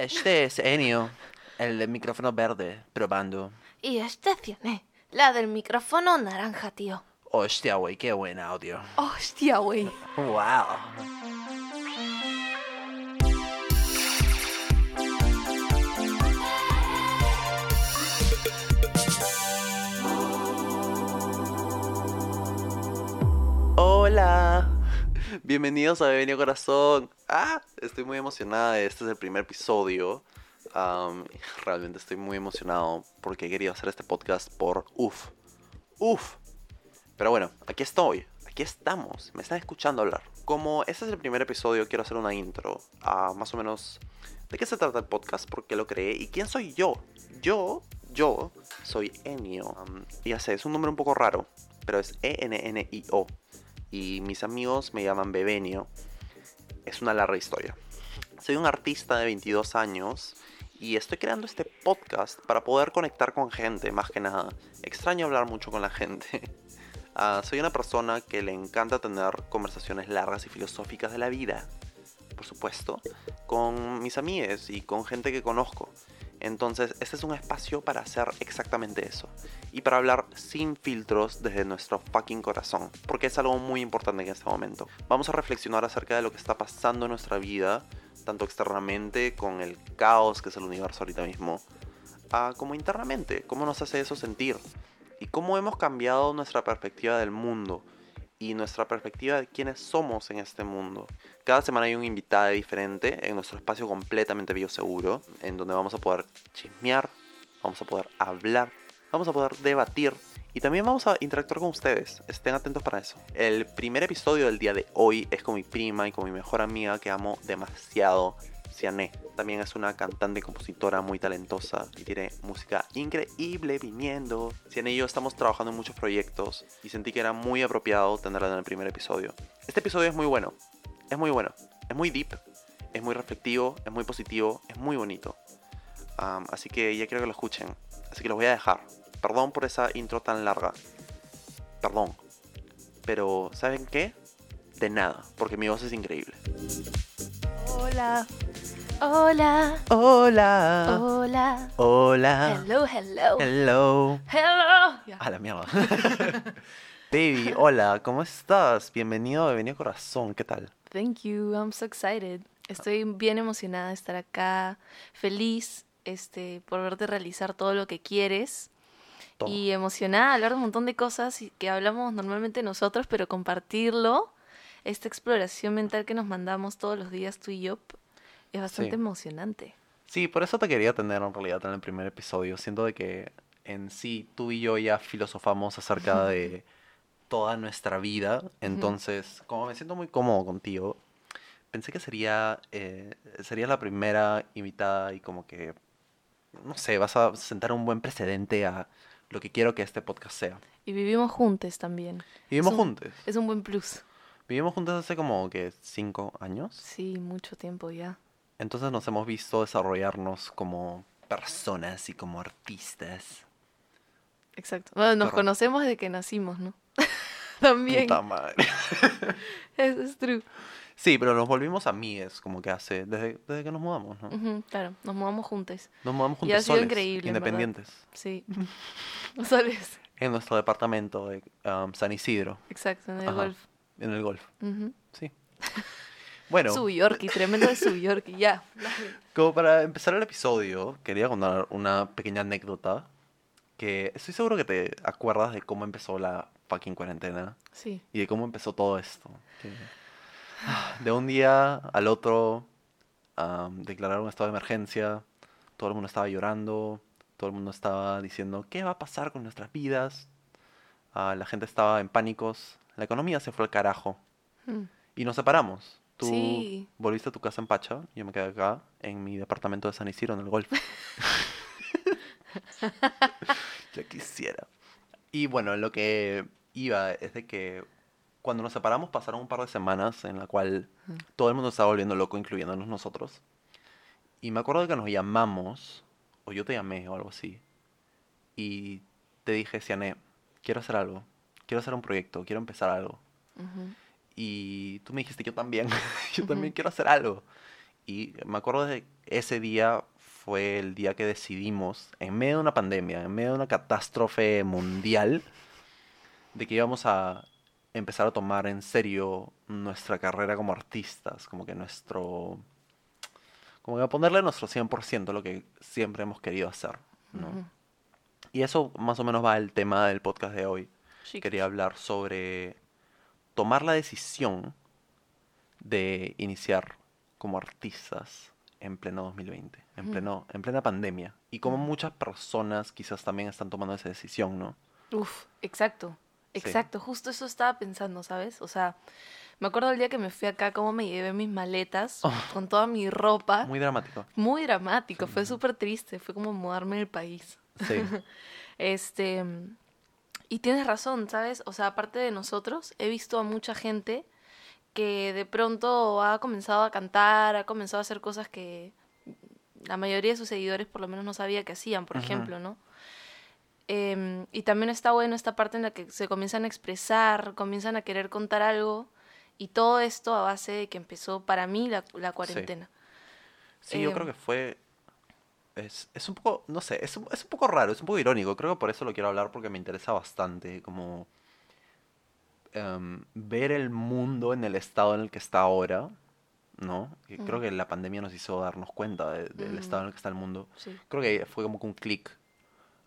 Este es Enio, el del micrófono verde, probando. Y este tiene la del micrófono naranja, tío. Hostia, güey, qué buen audio. Hostia, güey. Wow. Hola. Bienvenidos a Bebenio Corazón. Ah, estoy muy emocionada. Este es el primer episodio. Realmente estoy muy emocionado porque he querido hacer este podcast por UF. UF. Pero bueno, aquí estoy. Aquí estamos. Me están escuchando hablar. Como este es el primer episodio, quiero hacer una intro. a más o menos de qué se trata el podcast, por qué lo creé y quién soy yo. Yo, yo soy Enio. Am, ya sé, es un nombre un poco raro, pero es E-N-N-I-O. Y mis amigos me llaman Bebenio. Es una larga historia. Soy un artista de 22 años y estoy creando este podcast para poder conectar con gente, más que nada. Extraño hablar mucho con la gente. Ah, soy una persona que le encanta tener conversaciones largas y filosóficas de la vida, por supuesto, con mis amigos y con gente que conozco. Entonces, este es un espacio para hacer exactamente eso. Y para hablar sin filtros desde nuestro fucking corazón. Porque es algo muy importante en este momento. Vamos a reflexionar acerca de lo que está pasando en nuestra vida, tanto externamente con el caos que es el universo ahorita mismo, ah, como internamente. ¿Cómo nos hace eso sentir? Y cómo hemos cambiado nuestra perspectiva del mundo y nuestra perspectiva de quiénes somos en este mundo. Cada semana hay un invitado diferente en nuestro espacio completamente bioseguro, en donde vamos a poder chismear, vamos a poder hablar, vamos a poder debatir y también vamos a interactuar con ustedes. Estén atentos para eso. El primer episodio del día de hoy es con mi prima y con mi mejor amiga que amo demasiado, Ciané. También es una cantante y compositora muy talentosa y tiene música increíble viniendo. Ciané y yo estamos trabajando en muchos proyectos y sentí que era muy apropiado tenerla en el primer episodio. Este episodio es muy bueno, es muy bueno, es muy deep, es muy reflectivo, es muy positivo, es muy bonito. Así que ya quiero que lo escuchen. Así que los voy a dejar. Perdón por esa intro tan larga. Perdón. Pero, ¿saben qué? De nada, porque mi voz es increíble. Hola. Hola. Hola. Hola. Hola. Hello, hello. Hello. Hello. Ya. A la mierda. Baby, hola, ¿cómo estás? Bienvenido a Bienvenido Corazón, ¿qué tal? Thank you. I'm so excited. Estoy bien emocionada de estar acá, feliz este por verte realizar todo lo que quieres Toma. y emocionada de hablar de un montón de cosas que hablamos normalmente nosotros, pero compartirlo, esta exploración mental que nos mandamos todos los días tú y yo, es bastante Sí. emocionante. Sí, por eso te quería tener en realidad en el primer episodio. Siento de que en sí tú y yo ya filosofamos acerca de toda nuestra vida. Entonces, como me siento muy cómodo contigo, pensé que sería, eh, sería la primera invitada y como que, no sé, vas a sentar un buen precedente a lo que quiero que este podcast sea. Y vivimos juntos también. Vivimos un- juntos. Es un buen plus. Vivimos juntos hace como que cinco años. Sí, mucho tiempo ya. Entonces nos hemos visto desarrollarnos como personas y como artistas. Exacto. Bueno, nos conocemos desde que nacimos, ¿no? también. Puta madre. Eso es true. Sí, pero nos volvimos amigues como que hace, desde, desde que nos mudamos, ¿no? Claro, nos mudamos juntos. Nos mudamos Y juntos ha sido soles, increíble, en verdad. independientes, Sí. ¿Sabes? en nuestro departamento de um, San Isidro, Exacto, en el Ajá. golf. en el golf, Ujú. sí. Bueno, Su Yorkie, tremendo de su Yorkie, ya. como para empezar el episodio, quería contar una pequeña anécdota que estoy seguro que te acuerdas de cómo empezó la fucking cuarentena. Sí. y de cómo empezó todo esto. que, ah, de un día al otro am, declararon estado de emergencia, todo el mundo estaba llorando, todo el mundo estaba diciendo, ¿qué va a pasar con nuestras vidas? Ah, la gente estaba en pánicos, la economía se fue al carajo Mm. y nos separamos. Tú Sí. volviste a tu casa en Pacha, yo me quedé acá en mi departamento de San Isidro en el golf. ya quisiera. Y bueno, lo que iba es de que cuando nos separamos pasaron un par de semanas en la cual Ujú. todo el mundo estaba volviendo loco, incluyéndonos nosotros. Y me acuerdo que nos llamamos, o yo te llamé o algo así, y te dije, Ciané, quiero hacer algo, quiero hacer un proyecto, quiero empezar algo. Ujú. Y tú me dijiste, yo también, yo también quiero hacer algo. Y me acuerdo de ese día fue el día que decidimos, en medio de una pandemia, en medio de una catástrofe mundial, de que íbamos a empezar a tomar en serio nuestra carrera como artistas, como que nuestro... Como que a ponerle nuestro 100% lo que siempre hemos querido hacer, ¿no? Y eso más o menos va al tema del podcast de hoy. Quería hablar sobre tomar la decisión de iniciar como artistas en pleno 2020, en, pleno, en plena pandemia. Y como muchas personas quizás también están tomando esa decisión, ¿no? Uf, exacto. Sí. Exacto, justo eso estaba pensando, ¿sabes? O sea, me acuerdo el día que me fui acá, cómo me llevé mis maletas Oh. con toda mi ropa. Muy dramático. Muy dramático, fue súper triste, fue como mudarme del país. Sí, Este, y tienes razón, ¿sabes? O sea, aparte de nosotros, he visto a mucha gente que de pronto ha comenzado a cantar, ha comenzado a hacer cosas que la mayoría de sus seguidores por lo menos no sabía que hacían, por ejemplo, ¿no? Em, y también está bueno esta parte en la que se comienzan a expresar, comienzan a querer contar algo, y todo esto a base de que empezó para mí la, la cuarentena. sí, yo Em. creo que fue... Es, es un poco, no sé, es un, es un poco raro, es un poco irónico. Creo que por eso lo quiero hablar porque me interesa bastante como em, ver el mundo en el estado en el que está ahora, ¿no? Que Creo que la pandemia nos hizo darnos cuenta de- del Mm. estado en el que está el mundo. Sí. Creo que fue como que un clic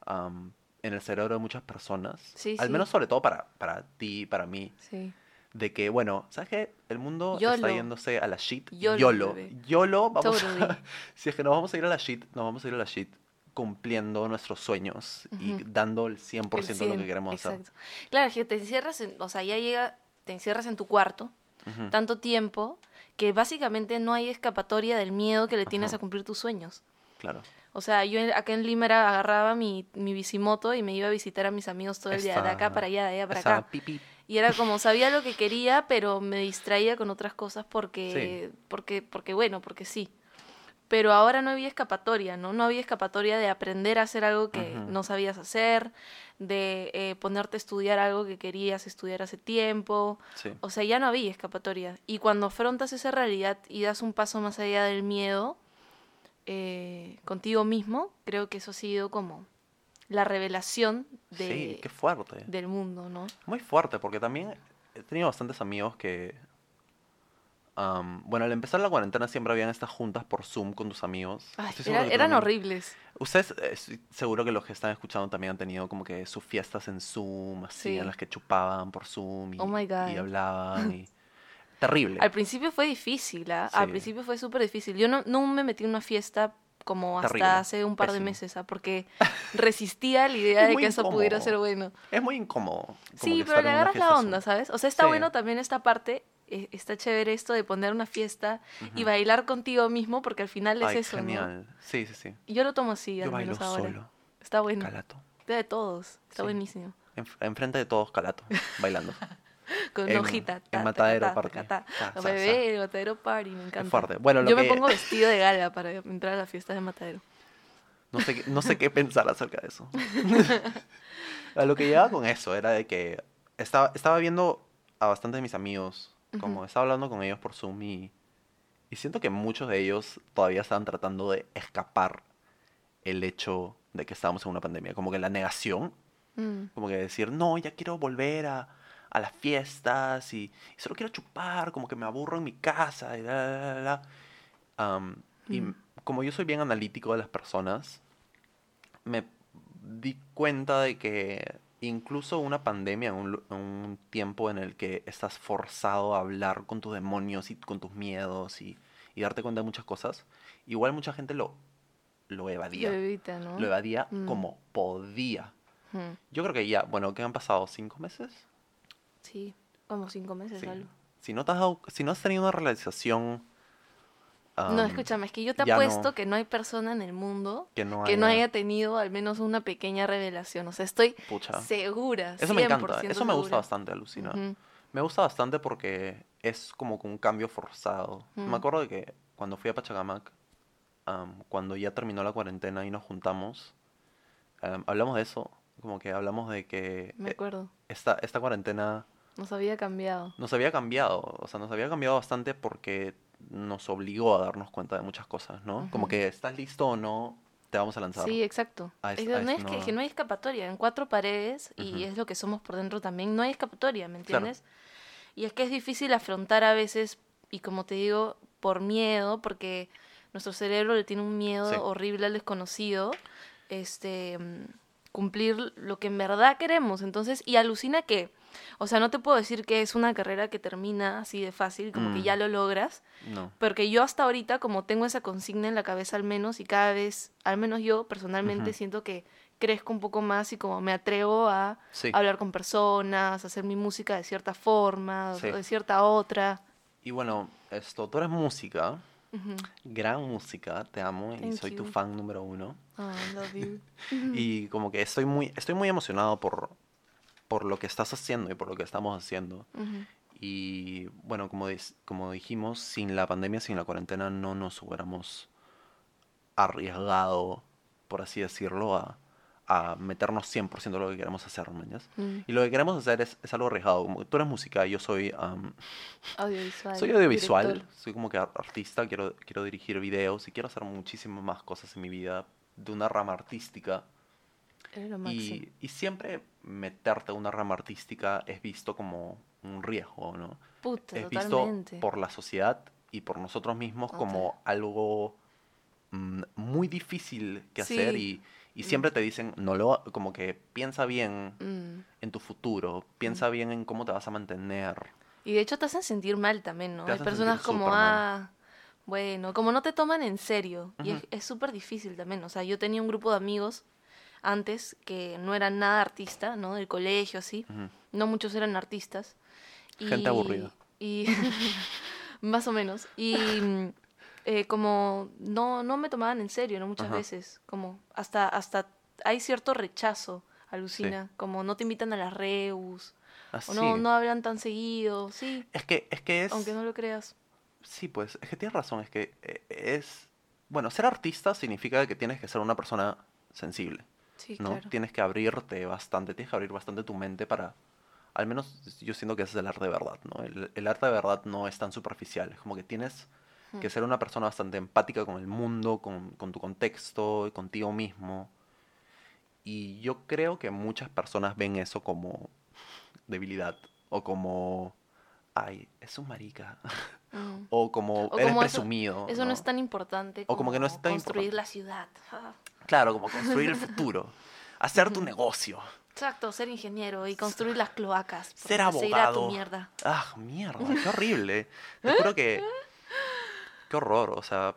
en el cerebro de muchas personas. Sí, al sí. menos sobre todo para, para ti, para mí. Sí. De que, bueno, ¿sabes qué? El mundo YOLO. está yéndose a la shit. YOLO, YOLO. vamos Totally. a... Si es que nos vamos a ir a la shit, nos vamos a ir a la shit cumpliendo nuestros sueños y dando el 100% El de lo que 100, queremos hacer. Claro, es que te encierras en, o sea, ya llega, te encierras en tu cuarto tanto tiempo que básicamente no hay escapatoria del miedo que le tienes a cumplir tus sueños. Claro. O sea, yo en- acá en Lima era- agarraba mi, mi bicimoto y me iba a visitar a mis amigos todo el día, de acá para allá, de allá para Esa acá. pipi. Y era como, sabía lo que quería, pero me distraía con otras cosas porque, porque, porque bueno, porque sí. Pero ahora no había escapatoria, ¿no? No había escapatoria de aprender a hacer algo que no sabías hacer, de eh, ponerte a estudiar algo que querías estudiar hace tiempo. Sí. O sea, ya no había escapatoria. Y cuando afrontas esa realidad y das un paso más allá del miedo eh, contigo mismo, creo que eso ha sido como la revelación de, Sí, qué fuerte. del mundo, ¿no? Muy fuerte, porque también he tenido bastantes amigos que... bueno, al empezar la cuarentena siempre habían estas juntas por Zoom con tus amigos. Ay, era- eran también- horribles. Ustedes, eh, seguro que los que están escuchando también han tenido como que sus fiestas en Zoom, así, Sí. en las que chupaban por Zoom y, Oh my y hablaban. Y... Terrible. Al principio fue difícil, ¿ah? Al Sí. principio fue súper difícil. Yo no, no me metí en una fiesta como hasta Terrible, hace un par de meses, ¿ah? Porque resistía la idea Es de que eso pudiera ser bueno. Es muy incómodo. como Sí, pero le agarras la onda, ¿sabes? O sea, está Sí. bueno también esta parte, eh, está chévere esto de poner una fiesta y bailar contigo mismo, porque al final es Ay, eso, ¿no? genial. Sí, sí, sí. Y yo lo tomo así, Yo al bailo menos ahora. solo. Está bueno. Calato. De todos, está Sí. buenísimo. Enf- enfrente de todos, calato. Bailando. Con En- una hojita. en ta, ta, Matadero ta, ta, Party. ta, sa, Bebé, el Matadero Party, me encanta. fuerte. Bueno, lo Yo que- me pongo vestido de gala para entrar a las fiestas de Matadero. No sé, qué- no sé qué pensar acerca de eso. a lo que llegaba con eso era de que estaba, estaba viendo a bastantes de mis amigos, como Ujú. estaba hablando con ellos por Zoom y, y siento que muchos de ellos todavía estaban tratando de escapar el hecho de que estábamos en una pandemia, como que la negación, Mm. como que decir, no, ya quiero volver a, a las fiestas y, y solo quiero chupar, como que me aburro en mi casa y la, la, la, la". Am, y Mm. como yo soy bien analítico de las personas, me di cuenta de que incluso una pandemia, un, tiempo en el que estás forzado a hablar con tus demonios y con tus miedos y, y darte cuenta de muchas cosas, igual mucha gente lo, lo evadía. Lo evita, ¿no? Lo evadía Mm. como podía. Mm. Yo creo que ya, bueno, ¿qué han pasado? ¿Cinco meses? Sí, como cinco meses Sí. algo. Si no, te has dado- si no has tenido una realización... no, am, escúchame, es que yo te apuesto no. que no hay persona en el mundo que no que no haya- tenido al menos una pequeña revelación. O sea, estoy Pucha. segura. Eso me encanta. 100% Eso me gusta bastante, Alucina. Me gusta bastante porque es como un cambio forzado. Mm. Me acuerdo de que cuando fui a Pachacamac, am, cuando ya terminó la cuarentena y nos juntamos, am, hablamos de eso. Como que hablamos de que Me acuerdo. esta, esta cuarentena Nos había cambiado. nos había cambiado. O sea, nos había cambiado bastante porque nos obligó a darnos cuenta de muchas cosas, ¿no? Como que estás listo o no, te vamos a lanzar. Sí, exacto. a Es es- que a no es- que, no- que no hay escapatoria. En cuatro paredes, y es lo que somos por dentro también, no hay escapatoria, ¿me Claro. entiendes? Y es que es difícil afrontar a veces, y como te digo, por miedo, porque nuestro cerebro le tiene un miedo Sí. horrible al desconocido, este cumplir lo que en verdad queremos. Entonces, y alucina que, o sea, no te puedo decir que es una carrera que termina así de fácil, como que Mm. ya lo logras, No. porque yo hasta ahorita, como tengo esa consigna en la cabeza al menos, y cada vez, al menos yo personalmente, siento que crezco un poco más y como me atrevo a Sí. hablar con personas, a hacer mi música de cierta forma, Sí. o de cierta otra. Y bueno, esto, tú eres música, gran música, te amo y soy tu fan número uno. Oh, I love you. Y como que estoy muy, estoy muy emocionado por, por lo que estás haciendo y por lo que estamos haciendo. Y bueno, como, como dijimos, sin la pandemia, sin la cuarentena, no nos hubiéramos arriesgado, por así decirlo, a, a meternos 100% de lo que queremos hacer, ¿me? Mm. Y lo que queremos hacer es, es algo arriesgado. Como tú eres música, yo soy, am, Audiovisual. soy audiovisual, director. soy como que ar- artista, quiero, quiero dirigir videos y quiero hacer muchísimas más cosas en mi vida de una rama artística. Y, y siempre meterte a una rama artística es visto como un riesgo, ¿no? Puta, es totalmente. visto por la sociedad y por nosotros mismos como algo mm, muy difícil que hacer y, y siempre te dicen, no lo, como que piensa bien Mm. en tu futuro, piensa bien en cómo te vas a mantener. Y de hecho te hacen sentir mal también, ¿no? Te Hay personas como, ah, bueno, como no te toman en serio. Y es súper difícil también. O sea, yo tenía un grupo de amigos antes que no eran nada artista, ¿no? Del colegio, así. No muchos eran artistas. Gente aburrida. Y más o menos. Y mm, eh, como no, no me tomaban en serio, ¿no? Muchas Ajá. veces. Como hasta, hasta hay cierto rechazo, alucina. Como no te invitan a las reus. O no, no hablan tan seguido. Sí, Es que, es que es... aunque no lo creas. Sí, pues, es que tienes razón, es que eh, es... Bueno, ser artista significa que tienes que ser una persona sensible, Sí, ¿no? claro. Tienes que abrirte bastante, tienes que abrir bastante tu mente para... Al menos yo siento que ese es el arte de verdad, ¿no? El, el arte de verdad no es tan superficial, es como que tienes que Mm. ser una persona bastante empática con el mundo, con, con tu contexto, y contigo mismo. Y yo creo que muchas personas ven eso como debilidad o como... Ay, es un marica. Mm. O como O eres como presumido. Eso no es tan importante O como que no es tan construir importante. la ciudad. Ah. Claro, como construir el futuro. Hacer tu negocio. Exacto, ser ingeniero y construir las cloacas. Ser irá tu abogado. mierda. Ah, mierda, qué horrible. Te juro que. Qué horror, o sea.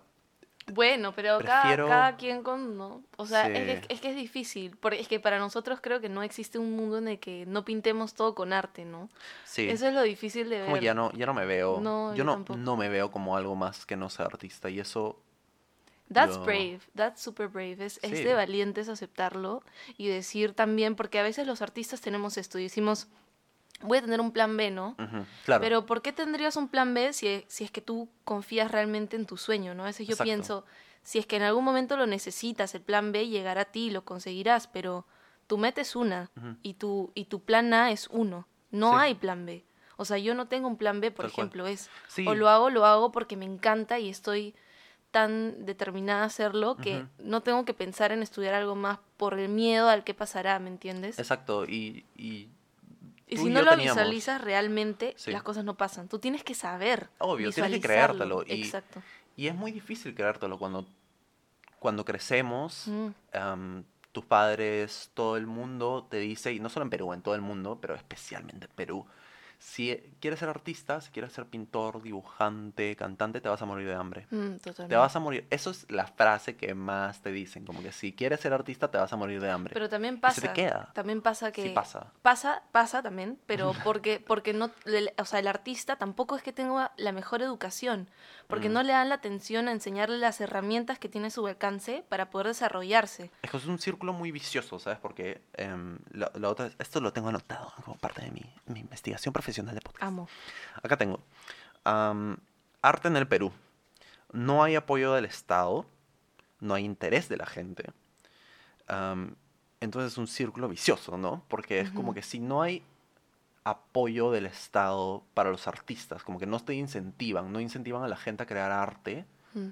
Bueno, pero cada, Prefiero- cada quien con, ¿no? O sea, es, Sí. que, es que es difícil, porque es que para nosotros creo que no existe un mundo en el que no pintemos todo con arte, ¿no? Sí. Eso es lo difícil de ver. como ya no, ya no me veo. No, yo yo no, no me veo como algo más que no ser artista. Y eso. That's yo- brave, that's super brave. Es, es Sí. de valientes aceptarlo y decir también, porque a veces los artistas tenemos esto y decimos, voy a tener un plan B, ¿no? Claro. Pero ¿por qué tendrías un plan B si, si es que tú confías realmente en tu sueño, ¿no? A veces yo Exacto. pienso, si es que en algún momento lo necesitas, el plan B llegará a ti y lo conseguirás, pero tu meta es una y, tu, y tu plan A es uno. No Sí. hay plan B. O sea, yo no tengo un plan B, por Tal cual. ejemplo, es Sí. o lo hago, lo hago porque me encanta y estoy tan determinada a hacerlo que no tengo que pensar en estudiar algo más por el miedo al que pasará, ¿me entiendes? Exacto. Y. y si y no lo teníamos- visualizas realmente, Sí. las cosas no pasan. Tú tienes que saber. Obvio, tienes que creértelo, y- Exacto. Y es muy difícil creértelo cuando, cuando crecemos. Mm, tus padres, todo el mundo te dice, y no solo en Perú, en todo el mundo, pero especialmente en Perú, si quieres ser artista, si quieres ser pintor, dibujante, cantante, te vas a morir de hambre. mm, totalmente. Te vas a morir. Eso es la frase que más te dicen, como que si quieres ser artista, te vas a morir de hambre. Pero también se pasa. te queda. También pasa que. Sí pasa. Pasa, pasa también, pero porque, porque no, o sea, el artista tampoco es que tenga la mejor educación, porque Mm. no le dan la atención a enseñarle las herramientas que tiene su alcance para poder desarrollarse. Es que es un círculo muy vicioso, ¿sabes? Porque la, la otra, esto lo tengo anotado como parte de mi, mi investigación profesional de podcast. Amo. Acá tengo. am, arte en el Perú. No hay apoyo del Estado. No hay interés de la gente. entonces es un círculo vicioso, ¿no? Porque es como que si no hay apoyo del Estado para los artistas, como que no te incentivan, no incentivan a la gente a crear arte, Mm.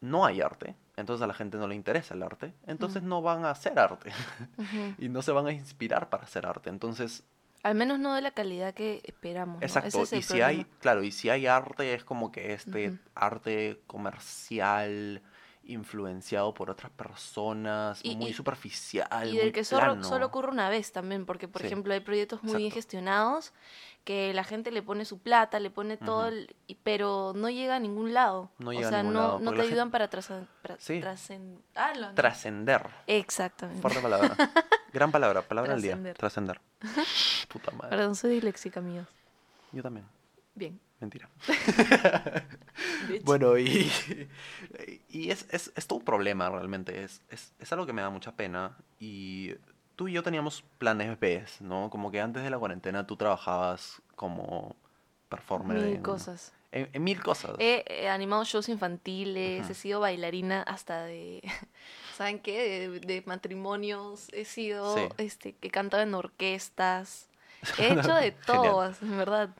no hay arte, entonces a la gente no le interesa el arte, entonces no van a hacer arte y no se van a inspirar para hacer arte. Entonces, Al menos no de la calidad que esperamos. ¿no? Ese exacto, es y si hay, claro, y si hay arte es como que este arte comercial influenciado por otras personas, Y- muy y- superficial, Y muy del que solo, plano. solo ocurre una vez también, porque por Sí. ejemplo hay proyectos muy bien gestionados que la gente le pone su plata, le pone todo, el- pero no llega a ningún lado. No o llega a ningún no, lado, no te ayudan para. Ah, Trascender. Exactamente. Fuerte palabra. Gran palabra, palabra del día. Trascender. Trascender. Puta madre. Perdón, soy disléxica, amigos. Yo también. Bien. Mentira. Bueno, y, y es, es, es todo un problema realmente. Es, es, es algo que me da mucha pena. Y tú y yo teníamos planes B, ¿no? Como que antes de la cuarentena tú trabajabas como performer. Mil en, cosas. En, en mil cosas. He, he animado shows infantiles, he sido bailarina hasta de, ¿saben qué? De, de matrimonios, he sido, Sí. este, que cantaba en orquestas, he hecho de todo, en verdad.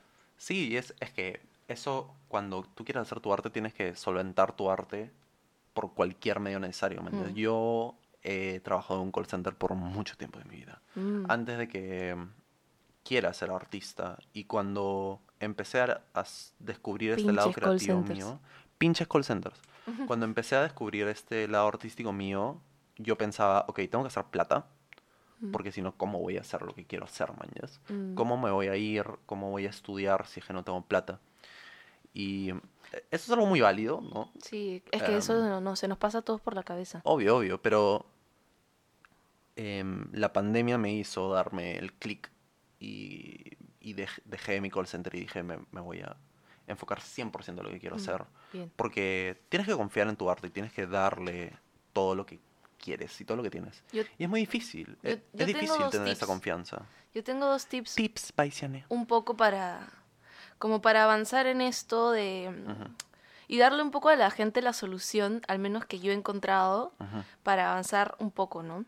Sí, es, es que eso, cuando tú quieres hacer tu arte, tienes que solventar tu arte por cualquier medio necesario. Mm. Yo he trabajado en un call center por mucho tiempo de mi vida. Mm, Antes de que quiera ser artista y cuando empecé a, descubrir este lado creativo mío, pinches call centers. Cuando empecé a descubrir este lado artístico mío, yo pensaba, ok, tengo que hacer plata, Mm. porque si no, ¿cómo voy a hacer lo que quiero hacer, mañas? mm. ¿Cómo me voy a ir? ¿Cómo voy a estudiar si es que no tengo plata? Y eh, eso es algo muy válido, ¿no? Sí, es que eso Em, no, no, se nos pasa a todos por la cabeza. Obvio, obvio, pero em, la pandemia me hizo darme el clic y, y dej- dejé mi call center y dije, me, me voy a enfocar 100% en lo que quiero Mm, hacer. Bien. Porque tienes que confiar en tu arte y tienes que darle todo lo que quieres y todo lo que tienes. Yo, Y es muy difícil, Yo- es, yo difícil tener esa tips. confianza. yo tengo dos tips Tips, un poco para, como para avanzar en esto de, y darle un poco a la gente la solución, al menos que yo he encontrado, para avanzar un poco, ¿no?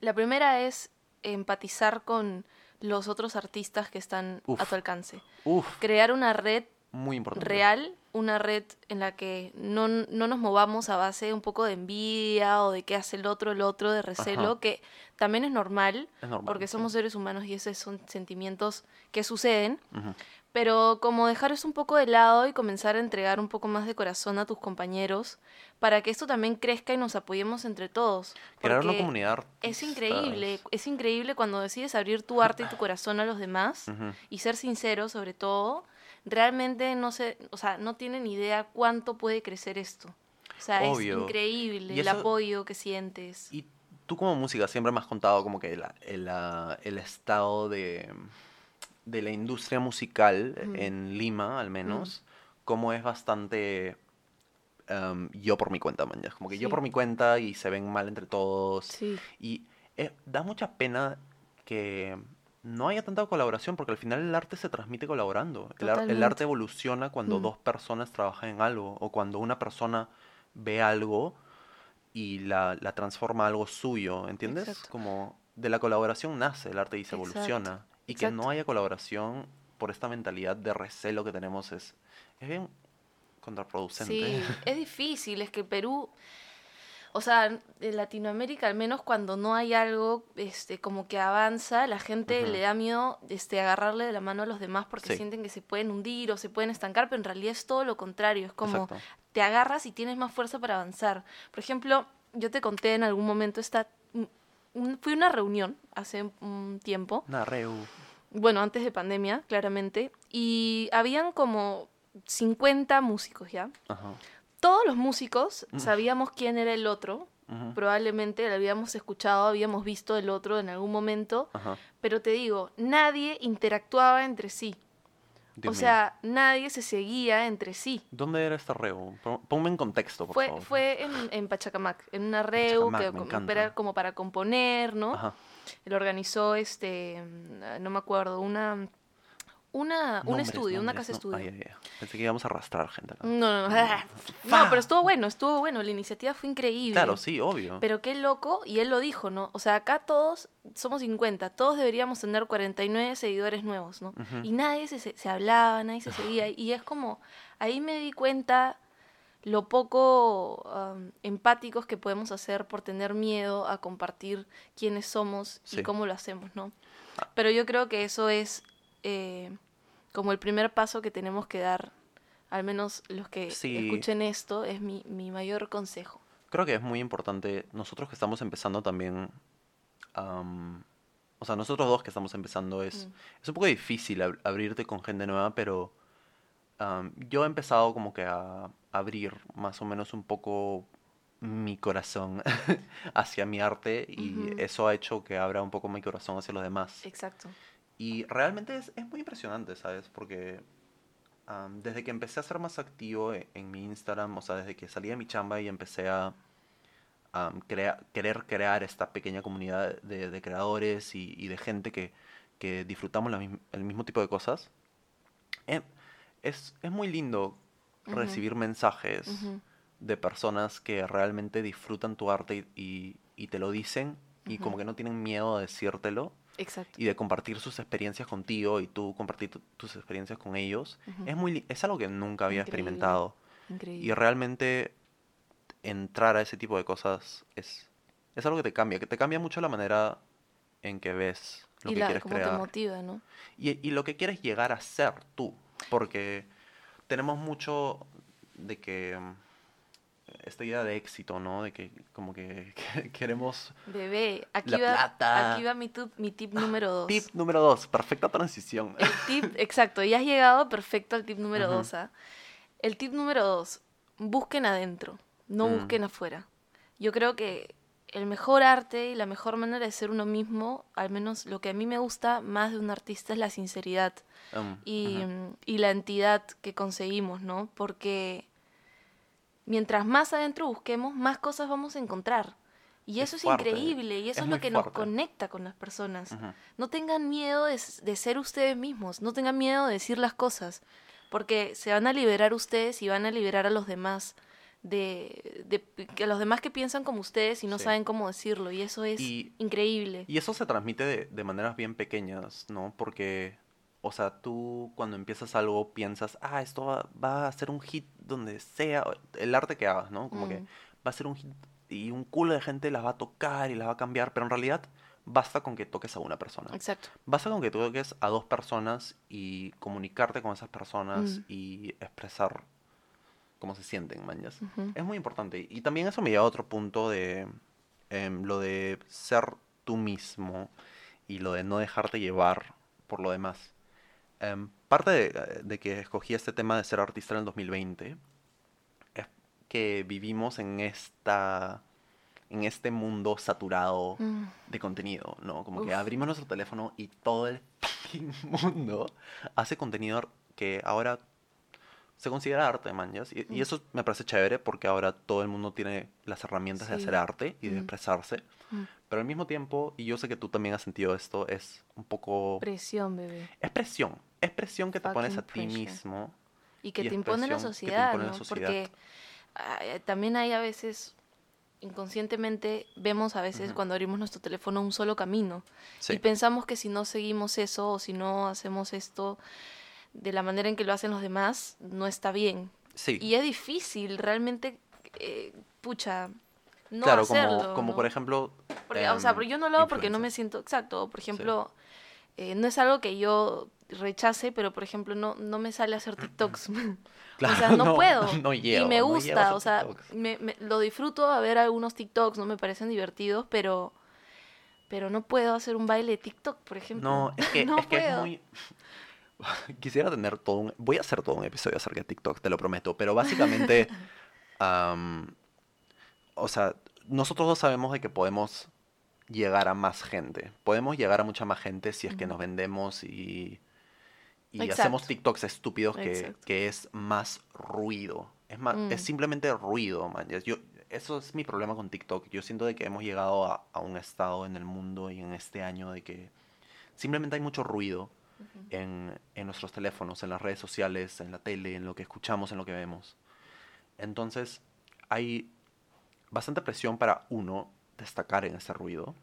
La primera es empatizar con los otros artistas que están Uf. a tu alcance. Uf, Crear una red muy importante. real, una red en la que no, no nos movamos a base de un poco de envidia o de qué hace el otro, el otro, de recelo, Ajá. que también es normal, Es normal, porque sí. somos seres humanos y esos son sentimientos que suceden, pero como dejar eso un poco de lado y comenzar a entregar un poco más de corazón a tus compañeros para que esto también crezca y nos apoyemos entre todos. Crear una comunidad. Es increíble, es increíble cuando decides abrir tu arte y tu corazón a los demás y ser sincero sobre todo, realmente no sé, o sea, no tienen idea cuánto puede crecer esto. O sea, Obvio. es increíble el apoyo que sientes. Y tú como música siempre me has contado como que la- el, la- el estado de, de la industria musical Ujú. en Lima, al menos, como es bastante em, yo por mi cuenta, man. Como que yo por mi cuenta y se ven mal entre todos. Sí, Y eh, da mucha pena que no haya tanta colaboración porque al final el arte se transmite colaborando. El, ar- el Totalmente. arte evoluciona cuando Mm. dos personas trabajan en algo o cuando una persona ve algo y la, la transforma a algo suyo, ¿entiendes? Exacto. Como de la colaboración nace el arte y se Exacto, evoluciona. Y que no haya colaboración por esta mentalidad de recelo que tenemos es, es bien contraproducente. sí, es difícil, es que Perú, o sea, en Latinoamérica al menos cuando no hay algo este como que avanza, la gente le da miedo este agarrarle de la mano a los demás porque Sí. sienten que se pueden hundir o se pueden estancar, pero en realidad es todo lo contrario, es como Exacto. te agarras y tienes más fuerza para avanzar. Por ejemplo, yo te conté en algún momento esta fui a una reunión hace un tiempo, Una reu. bueno, antes de pandemia, claramente, y habían como 50 músicos, ¿ya? Ajá. Todos los músicos Mm. sabíamos quién era el otro, probablemente lo habíamos escuchado, habíamos visto el otro en algún momento, pero te digo, nadie interactuaba entre sí. Dios o mío. sea, nadie se seguía entre sí. ¿Dónde era esta reu? Pon- Ponme en contexto, por Fue, favor. fue en, en Pachacamac, en una reu Pachacamac, que era como para componer, ¿no? Ajá. Lo organizó este, mm, no me acuerdo, una una, un estudio, una casa no. estudio. Ay, ay, ay. Pensé que íbamos a arrastrar gente acá. No, no, no. No, pero estuvo bueno, estuvo bueno. La iniciativa fue increíble. Claro, sí, obvio. Pero qué loco, y él lo dijo, ¿no? O sea, acá todos somos 50, todos deberíamos tener 49 seguidores nuevos, ¿no? Y nadie se, se, se hablaba, nadie se seguía. Y es como, ahí me di cuenta lo poco um, empáticos que podemos hacer por tener miedo a compartir quiénes somos Sí. y cómo lo hacemos, ¿no? Ah. Pero yo creo que eso es eh, como el primer paso que tenemos que dar, al menos los que Sí. escuchen esto, es mi, mi mayor consejo. Creo que es muy importante, nosotros que estamos empezando también, am, o sea, nosotros dos que estamos empezando es, Mm. es un poco difícil ab- abrirte con gente nueva, pero am, yo he empezado como que a abrir más o menos un poco mi corazón hacia mi arte y eso ha hecho que abra un poco mi corazón hacia los demás. Exacto. Y realmente es, es muy impresionante, ¿sabes? Porque am, desde que empecé a ser más activo e- en, mi Instagram, o sea, desde que salí de mi chamba y empecé a crea- querer crear esta pequeña comunidad de, de creadores y, y de gente que, que disfrutamos la el mismo tipo de cosas, em, es, es muy lindo recibir mensajes de personas que realmente disfrutan tu arte y, y- y te lo dicen y como que no tienen miedo a decírtelo Exacto. y de compartir sus experiencias contigo y tú compartir tu- tus experiencias con ellos, es muy es algo que nunca había Increíble. experimentado Increíble. y realmente entrar a ese tipo de cosas es es algo que te cambia, que te cambia mucho la manera en que ves lo y que la, quieres te crear motiva, ¿no? y, y lo que quieres llegar a ser tú, porque tenemos mucho de que esta idea de éxito, ¿no? De que como que, que queremos Bebé, aquí La va, plata. aquí va mi, tip, mi tip número dos. Tip número dos, perfecta transición. El tip, exacto, y has llegado perfecto al tip número Ujú. dos. ¿ah? El tip número dos, busquen adentro, no Mm. busquen afuera. Yo creo que el mejor arte y la mejor manera de ser uno mismo, al menos lo que a mí me gusta más de un artista es la sinceridad Um, y, ujú. mm, y la entidad que conseguimos, ¿no? Porque mientras más adentro busquemos, más cosas vamos a encontrar. Y Es eso es, increíble y eso es lo que nos conecta con las personas. No tengan miedo de, de ser ustedes mismos, no tengan miedo de decir las cosas, porque se van a liberar ustedes y van a liberar a los demás de, de a los demás que piensan como ustedes y no Sí. saben cómo decirlo y eso es Y- increíble. Y eso se transmite de, de maneras bien pequeñas, ¿no? Porque, o sea, tú cuando empiezas algo piensas, ah, esto va, va a ser un hit donde sea, el arte que hagas, ¿no? Como que Mm. va a ser un hit y un culo de gente las va a tocar y las va a cambiar, pero en realidad basta con que toques a una persona. Exacto. Basta con que toques a dos personas y comunicarte con esas personas Mm. y expresar cómo se sienten. Ujú. Es muy importante. Y también eso me lleva a otro punto de em, lo de ser tú mismo y lo de no dejarte llevar por lo demás. Em, parte de, de que escogí este tema de ser artista en el 2020 es que vivimos en esta en este mundo saturado Mm. de contenido, ¿no? Como que abrimos nuestro teléfono y todo el mundo hace contenido que ahora se considera arte, manjas. Y, y Mm. eso me parece chévere porque ahora todo el mundo tiene las herramientas de hacer arte y de Mm. expresarse. Mm. Pero al mismo tiempo, y yo sé que tú también has sentido esto, es un poco... Presión, bebé. Es presión. Es presión que te pones a ti mismo. Y que y te impone la sociedad, impone la ¿no? sociedad. Porque también hay a veces, inconscientemente, vemos a veces cuando abrimos nuestro teléfono un solo camino. Sí. Y pensamos que si no seguimos eso o si no hacemos esto de la manera en que lo hacen los demás, no está bien. Sí. Y es difícil realmente, eh, pucha, no claro, hacerlo. como, como ¿no? por ejemplo... Porque, o sea, em, yo no lo hago porque no me siento exacto. Por ejemplo, eh, no es algo que yo rechace, pero por ejemplo, no, no me sale hacer TikToks. Claro, o sea, no, puedo. No llego, y me gusta, o sea, me, me- lo disfruto a ver algunos TikToks, no me parecen divertidos, pero pero no puedo hacer un baile de TikTok, por ejemplo. No, es que, no es, que es muy... Quisiera tener todo un... Voy a hacer todo un episodio acerca de TikTok, te lo prometo. Pero básicamente, am, o sea, nosotros dos sabemos de que podemos llegar a más gente. Podemos llegar a mucha más gente si es que nos vendemos y, y Exacto. hacemos TikToks estúpidos que, que es más ruido. Es, más, es Mm. simplemente ruido, man. Yo, eso es mi problema con TikTok. Yo siento de que hemos llegado a, a un estado en el mundo y en este año de que simplemente hay mucho ruido en, en nuestros teléfonos, en las redes sociales, en la tele, en lo que escuchamos, en lo que vemos. Entonces, hay bastante presión para uno destacar en ese ruido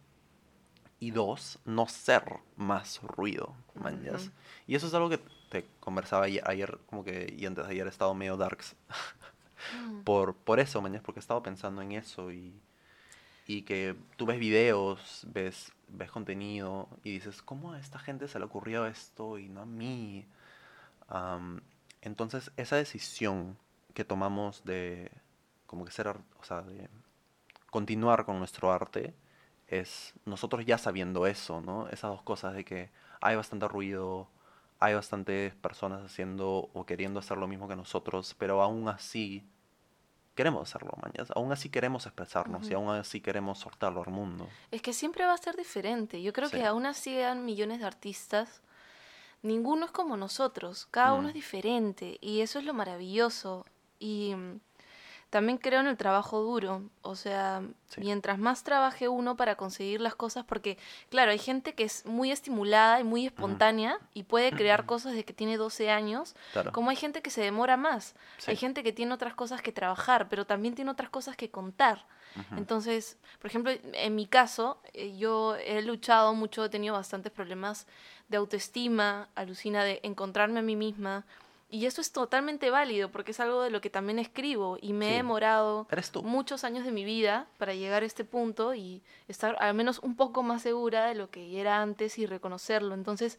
y dos, no ser más ruido, mañas. Ujú. Y eso es algo que te conversaba ayer, ayer, como que, y antes de ayer he estado medio darks Mm. por, por eso, mañana, porque he estado pensando en eso y, y que tú ves videos, ves, ves contenido y dices, ¿cómo a esta gente se le ocurrió esto y no a mí? Am, entonces, esa decisión que tomamos de, como que ser, o sea, de continuar con nuestro arte, es nosotros ya sabiendo eso, ¿no? Esas dos cosas de que hay bastante ruido, hay bastantes personas haciendo o queriendo hacer lo mismo que nosotros, pero aún así queremos hacerlo, mañas. Aún así queremos expresarnos y aún así queremos soltarlo al mundo. Es que siempre va a ser diferente. Yo creo Sí. que aún así sean millones de artistas, ninguno es como nosotros. Cada uno Mm. es diferente y eso es lo maravilloso. Y mm, también creo en el trabajo duro. O sea, Sí. mientras más trabaje uno para conseguir las cosas, porque claro, hay gente que es muy estimulada y muy espontánea y puede crear cosas desde que tiene 12 años, Claro. como hay gente que se demora más. Sí. Hay gente que tiene otras cosas que trabajar, pero también tiene otras cosas que contar. Entonces, por ejemplo, en mi caso, eh, yo he luchado mucho, he tenido bastantes problemas de autoestima, alucina de encontrarme a mí misma. Y eso es totalmente válido porque es algo de lo que también escribo y me Sí. he demorado muchos años de mi vida para llegar a este punto y estar al menos un poco más segura de lo que era antes y reconocerlo. Entonces,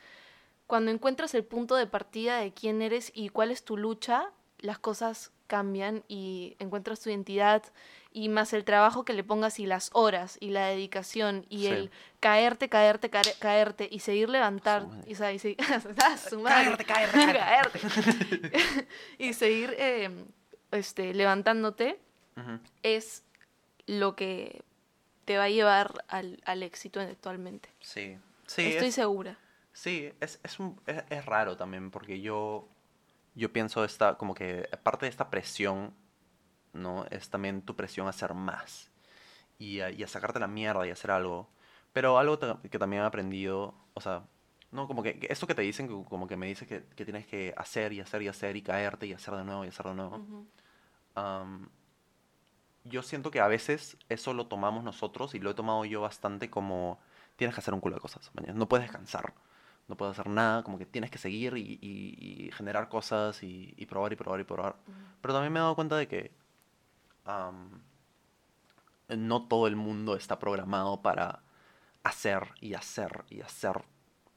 cuando encuentras el punto de partida de quién eres y cuál es tu lucha, las cosas cambian y encuentras tu identidad y más el trabajo que le pongas y las horas y la dedicación y Sí. el caerte, caerte, caer- caerte y seguir levantar y, Ah. Caerte, caerte, Caerte. y seguir eh, este, levantándote es lo que te va a llevar al, al éxito actualmente. Sí. Sí, Estoy es- segura. Sí, es, es, un- es, es raro también porque yo, yo pienso esta, como que parte de esta presión, ¿no? Es también tu presión a hacer más y a, y a sacarte la mierda y hacer algo. Pero algo que también he aprendido, o sea, no, como que esto que te dicen, como que me dice que, que tienes que hacer y hacer y hacer y caerte y hacer de nuevo y hacer de nuevo. Yo siento que a veces eso lo tomamos nosotros y lo he tomado yo bastante como tienes que hacer un culo de cosas, mañana. No puedes descansar, no puedes hacer nada, como que tienes que seguir y, y- y generar cosas y, y probar y probar y probar. Pero también me he dado cuenta de que am, no todo el mundo está programado para hacer y hacer y hacer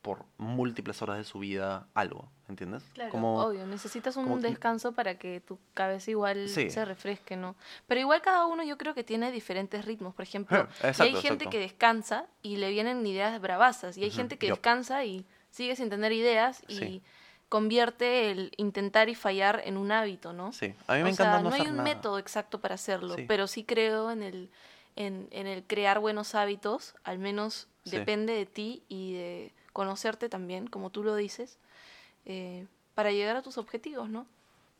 por múltiples horas de su vida algo, ¿entiendes? Claro, Como- obvio, necesitas un como descanso para que tu cabeza igual Sí. se refresque, ¿no? Pero igual cada uno yo creo que tiene diferentes ritmos. Por ejemplo, Eh, y hay exacto, gente exacto. que descansa y le vienen ideas bravasas, y hay Ujú, gente que yo. descansa y sigue sin tener ideas y Sí. convierte el intentar y fallar en un hábito, ¿no? Sí, a mí me o encanta sea, no, no hay un nada. método exacto para hacerlo, Sí. pero sí creo en el, en, en el crear buenos hábitos, al menos Sí. depende de ti y de conocerte también, como tú lo dices, eh, para llegar a tus objetivos, ¿no?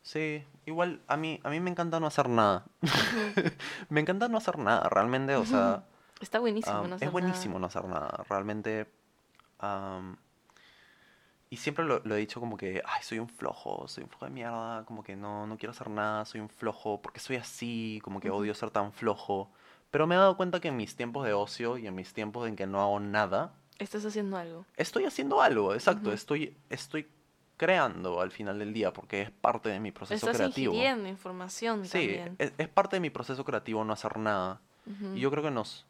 Sí, igual a mí, a mí me encanta no hacer nada. me encanta no hacer nada, realmente, o sea, Está buenísimo. no es hacer buenísimo nada. no hacer nada, realmente. Y siempre lo, lo he dicho como que, ay, soy un flojo, soy un flojo de mierda, como que no, no quiero hacer nada, soy un flojo, porque soy así, como que odio ser tan flojo. Pero me he dado cuenta que en mis tiempos de ocio y en mis tiempos en que no hago nada, Estás haciendo algo. estoy haciendo algo, exacto, Ujú. estoy, estoy creando al final del día, porque es parte de mi proceso Estás creativo. ingiriendo información Sí, también. es, es parte de mi proceso creativo no hacer nada. Ujú. Y yo creo que nos,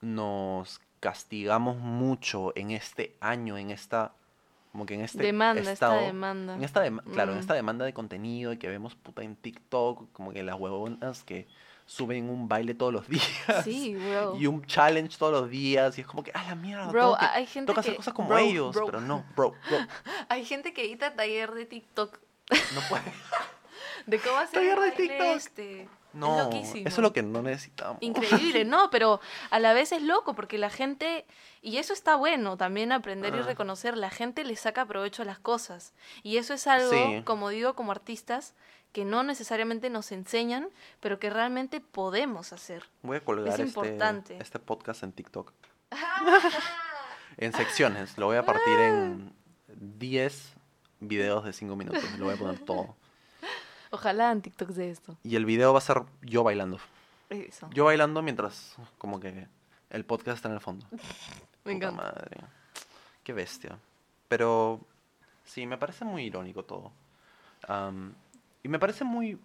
nos castigamos mucho en este año, en esta, como que en este demanda, estado. esta demanda. En esta claro, en esta demanda de contenido y que vemos puta en TikTok, como que las huevonas que suben un baile todos los días. Sí, bro. Y un challenge todos los días. Y es como que, ah, la mierda, Bro, que, hay gente que hacer cosas como bro, ellos. bro. Pero no, bro, bro, Hay gente que edita taller de TikTok. no puede. De cómo hacer Taller de TikTok. este. No, es loquísimo. eso es lo que no necesitamos. Increíble, no, pero a la vez es loco porque la gente, y eso está bueno también aprender y Ah. reconocer, la gente le saca provecho a las cosas. Y eso es algo, Sí. como digo, como artistas, que no necesariamente nos enseñan, pero que realmente podemos hacer. Voy a colgar Es este, importante. este podcast en TikTok. en secciones. Lo voy a partir en 10 videos de 5 minutos. Lo voy a poner todo. Ojalá en TikTok de esto. Y el video va a ser yo bailando. Eso. Yo bailando mientras como que el podcast está en el fondo. Me encanta. madre. Qué bestia. Pero sí, me parece muy irónico todo. Y me parece muy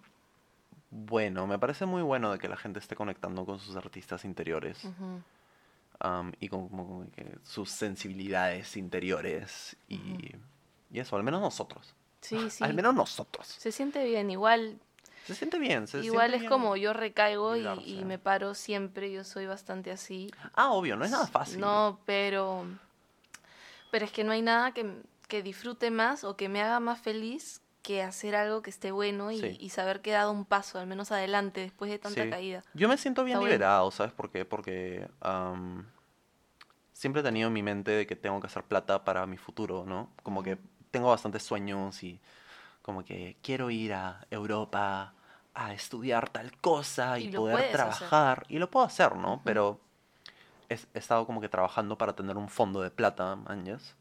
bueno, me parece muy bueno de que la gente esté conectando con sus artistas interiores. Y con, como- como que sus sensibilidades interiores. Y eso, al menos nosotros. Sí, sí. Al menos nosotros. Se siente bien. Igual, Se siente bien. Se igual siente es bien como yo recaigo y, me paro siempre. Yo soy bastante así. Ah, obvio, no es nada fácil. No, pero. Pero es que no hay nada que, que disfrute más o que me haga más feliz que hacer algo que esté bueno y, Sí. y saber que he dado un paso, al menos adelante, después de tanta Sí. caída. Yo me siento bien Está bueno. liberado, ¿sabes por qué? Porque siempre he tenido en mi mente de que tengo que hacer plata para mi futuro, ¿no? Como que. Tengo bastantes sueños y como que quiero ir a Europa a estudiar tal cosa y, poder hacer. trabajar. Y lo puedo hacer, ¿no? Pero he, he estado como que trabajando para tener un fondo de plata, manjas.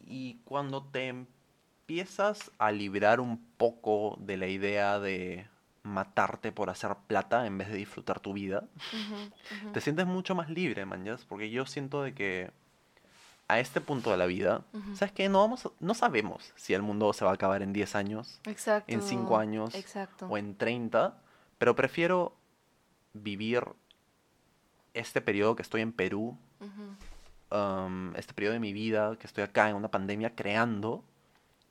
Y cuando te empiezas a librar un poco de la idea de matarte por hacer plata en vez de disfrutar tu vida, te sientes mucho más libre, manjas, porque yo siento de que a este punto de la vida, Ujú. ¿sabes qué? No, vamos no sabemos si el mundo se va a acabar en 10 años, Exacto. en 5 años Exacto. o en 30, pero prefiero vivir este periodo que estoy en Perú, Ujú. um, este periodo de mi vida que estoy acá en una pandemia creando,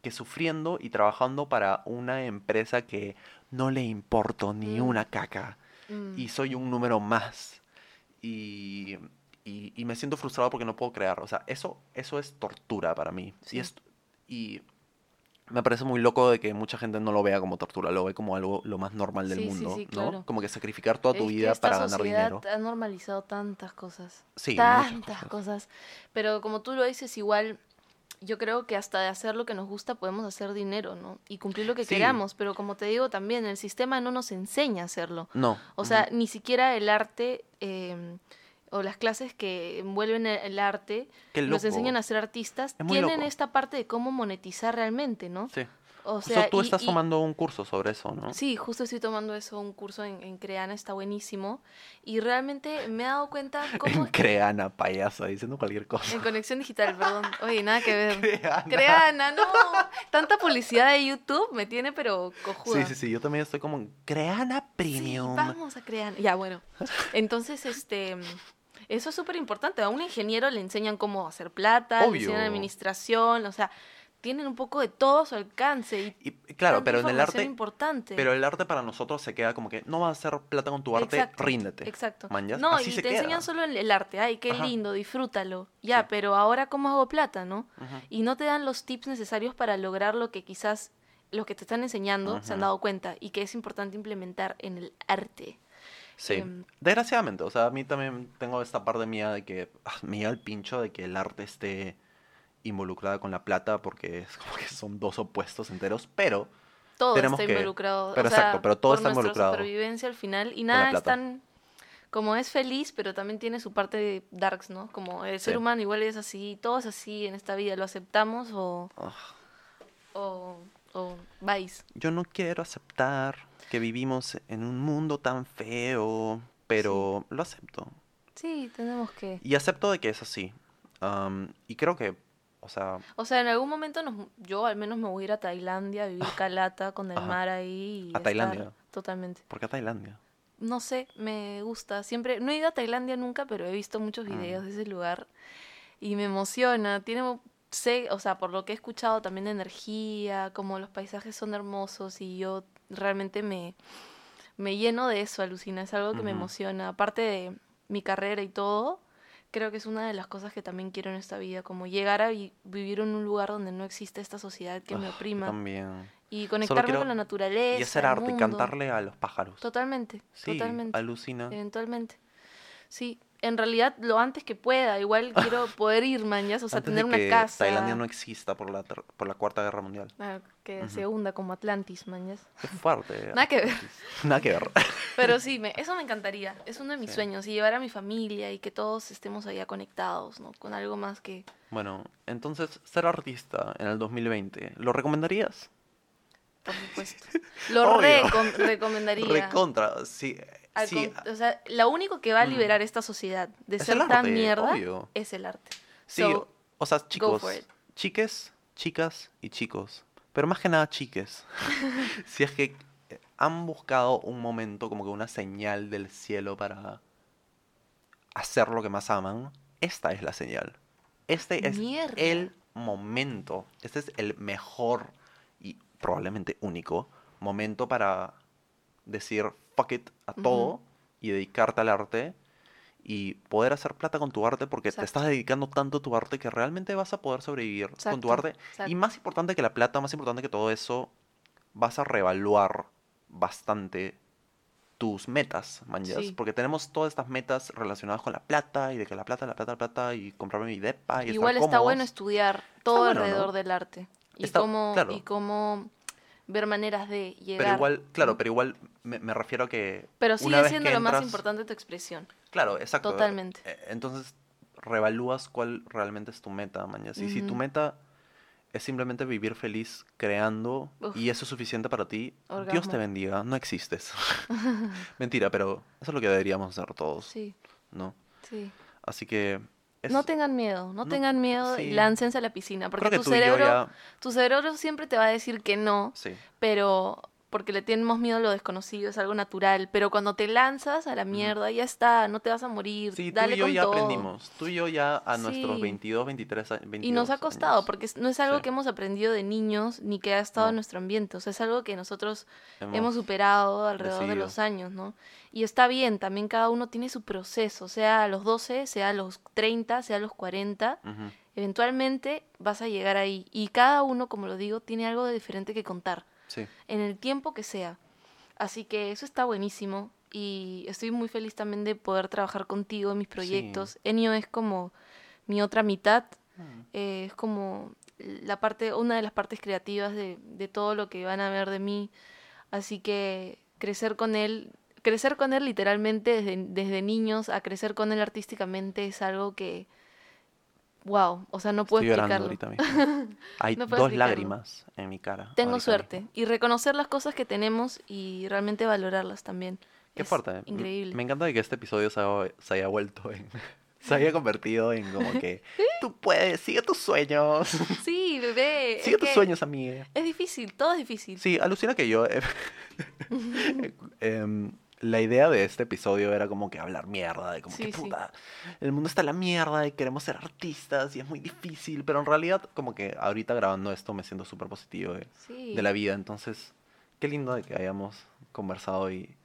que sufriendo y trabajando para una empresa que no le importo ni Mm. una caca Mm. y soy un número más. Y, y- y me siento frustrado porque no puedo crear. O sea, eso, eso es tortura para mí. Sí. Y, es- y me parece muy loco de que mucha gente no lo vea como tortura, lo ve como algo lo más normal del Sí, mundo, sí, ¿no? claro. Como que sacrificar toda tu Es vida para ganar dinero. ha normalizado tantas cosas. Sí, tantas cosas. cosas. Pero como tú lo dices, igual yo creo que hasta de hacer lo que nos gusta podemos hacer dinero, ¿no? Y cumplir lo que queramos. Pero como te digo también, el sistema no nos enseña a hacerlo. No. O sea, ni siquiera el arte eh, o las clases que envuelven el, el arte nos enseñan a ser artistas tienen loco. esta parte de cómo monetizar realmente, ¿no? Sí. O Justo sea, tú y- estás y- tomando un curso sobre eso, ¿no? Sí, justo estoy tomando eso, un curso en, en Creana, está buenísimo. Y realmente me he dado cuenta cómo... En Creana, payasa, diciendo cualquier cosa. En conexión digital, perdón. Oye, nada que ver. Creana. Creana, no. Tanta publicidad de YouTube me tiene, pero cojuda. Sí, sí, sí, yo también estoy como en Creana Sí, Premium. vamos a Creana. Ya, bueno. Entonces, este... Eso es súper importante. A un ingeniero le enseñan cómo hacer plata, le enseñan administración, o sea, tienen un poco de todo a su alcance. Y Y, claro, pero en el arte, importante. pero el arte para nosotros se queda como que no vas a hacer plata con tu arte, Exacto, ríndete. Exacto. ¿Manjas? No, Así y se te queda. enseñan solo el, el arte. Ay, qué Ajá. lindo, disfrútalo. Ya, Sí. pero ahora cómo hago plata, ¿no? Ujú. Y no te dan los tips necesarios para lograr lo que quizás los que te están enseñando se han dado cuenta y que es importante implementar en el arte. Sí, Em, desgraciadamente, o sea, a mí también tengo esta parte mía de que ah, me llega el pincho de que el arte esté involucrada con la plata porque es como que son dos opuestos enteros, pero Todo Tenemos está que- involucrado. pero o sea, exacto, pero todo por está involucrado supervivencia al final y nada es tan como es feliz, pero también tiene su parte de darks, ¿no? Como el ser Sí. humano igual es así, todo es así en esta vida, lo aceptamos o ah, o o vais. yo no quiero aceptar que vivimos en un mundo tan feo, pero lo acepto. Sí, tenemos que Y acepto de que es así. Am, y creo que, o sea, O sea, en algún momento nos, yo al menos me voy a ir a Tailandia a vivir calata con el Ajá. mar ahí. Y ¿A Tailandia? Totalmente. ¿por qué a Tailandia? No sé, me gusta. Siempre, no he ido a Tailandia nunca, pero he visto muchos Ah. videos de ese lugar y me emociona. Tiene, sé, o sea, por lo que he escuchado también de energía, como los paisajes son hermosos y yo realmente me, me lleno de eso, alucina. Es algo que me emociona. Aparte de mi carrera y todo, creo que es una de las cosas que también quiero en esta vida, como llegar a vi- vivir en un lugar donde no existe esta sociedad que me Ah, oprima También. y conectarme con la naturaleza. Y hacer arte y cantarle a los pájaros. Totalmente, Sí, totalmente. alucina. Eventualmente. Sí, en realidad lo antes que pueda. Igual quiero poder ir, mañas, o sea, Antes tener de una que casa. Tailandia no exista por la, ter- por la Cuarta Guerra Mundial. Ah, que se hunda como Atlantis, mañas. Qué fuerte. Nada que ver. Nada que ver. Pero sí, me, eso me encantaría. Es uno de mis Sí. sueños. Y llevar a mi familia y que todos estemos allá conectados, ¿no? Con algo más que... Bueno, entonces, ser artista en el 2020, ¿lo recomendarías? Por supuesto. Lo recom- recomendaría. Recontra, sí. Sí, con- o sea, lo único que va a Mm. liberar esta sociedad de Es ser tan mierda obvio. es el arte. sí, So, o sea, chicos, chiques, chicas y chicos. Pero más que nada chiques. si es que eh, han buscado un momento, como que una señal del cielo para hacer lo que más aman, esta es la señal. Este es Mierda. el momento. Este es el mejor y probablemente único momento para decir fuck it a todo y dedicarte al arte y poder hacer plata con tu arte porque te estás dedicando tanto a tu arte que realmente vas a poder sobrevivir con tu Exacto, arte. Y más importante que la plata, más importante que todo eso, vas a reevaluar bastante tus metas, manjas. Sí. Porque tenemos todas estas metas relacionadas con la plata y de que la plata, la plata, la plata y comprarme mi depa y Igual estar está bueno estudiar todo bueno, ¿no? alrededor del arte. Y Está- cómo, claro. y cómo ver maneras de llegar. Pero igual, claro, pero igual me, me refiero a que Pero una sigue vez siendo que lo más importante tu expresión. Claro, exacto. Totalmente. Eh, Entonces, revalúas cuál realmente es tu meta, mañana. Y si tu meta es simplemente vivir feliz creando Uf. y eso es suficiente para ti, Dios te bendiga, no existes. Mentira, pero eso es lo que deberíamos hacer todos, Sí, ¿no? sí. Así que... es- No tengan miedo, no, no- tengan miedo y láncense a la piscina. Porque tu cerebro, ya... tu cerebro siempre te va a decir que no, Sí, pero porque le tenemos miedo a lo desconocido, es algo natural. Pero cuando te lanzas a la mierda, ya está, no te vas a morir. sí tú dale y yo con ya todo. aprendimos. Tú y yo ya a nuestros Sí. 22, 23 años. Y nos ha costado, porque no es algo Sí. que hemos aprendido de niños ni que ha estado en nuestro ambiente. O sea, es algo que nosotros hemos superado alrededor de los años, ¿no? Y está bien, también cada uno tiene su proceso, sea a los 12, sea a los 30, sea a los 40. Ujú. Eventualmente vas a llegar ahí. Y cada uno, como lo digo, tiene algo de diferente que contar, Sí, en el tiempo que sea. Así que eso está buenísimo. Y estoy muy feliz también de poder trabajar contigo en mis proyectos. Enio es como mi otra mitad. eh, es como la parte, una de las partes creativas de, de todo lo que van a ver de mí. Así que crecer con él, crecer con él literalmente desde, desde niños a crecer con él artísticamente es algo que, wow, o sea, no puedo Estoy explicarlo. ahorita mismo. Hay No dos explicarlo. lágrimas en mi cara. Tengo suerte mismo. y reconocer las cosas que tenemos y realmente valorarlas también. Qué es fuerte. M- Increíble. Me encanta que este episodio se haya, se haya vuelto en... Se haya convertido en como que... Tú puedes, sigue tus sueños. Sí, bebé. Sigue tus sueños, amiga. Es difícil, todo es difícil. Sí, alucina que yo... eh, em, la idea de este episodio era como que hablar mierda, de como Sí, que sí. puta, el mundo está a la mierda y queremos ser artistas y es muy difícil, pero en realidad como que ahorita grabando esto me siento súper positivo de, Sí. de la vida, entonces qué lindo de que hayamos conversado y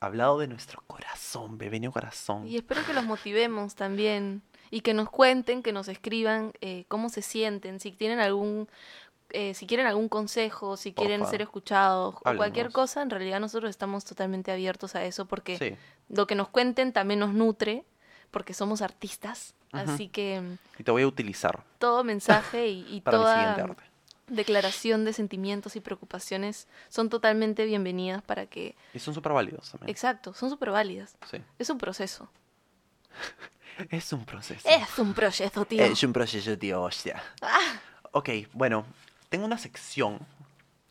hablado de nuestro corazón, bebeño corazón. Y espero que los motivemos también y que nos cuenten, que nos escriban eh, cómo se sienten, si tienen algún, eh, si quieren algún consejo, si quieren ser escuchados o cualquier cosa. En realidad nosotros estamos totalmente abiertos a eso porque Sí, lo que nos cuenten también nos nutre porque somos artistas. Así que y te voy a utilizar todo mensaje y, y para mi toda siguiente arte. declaración de sentimientos y preocupaciones son totalmente bienvenidas para que... Y son súper válidos también. Exacto, son súper válidas. Sí. Es un proceso. Es un proceso. Es un proceso, tío. Es un proceso, tío, hostia. Ok, bueno, tengo una sección.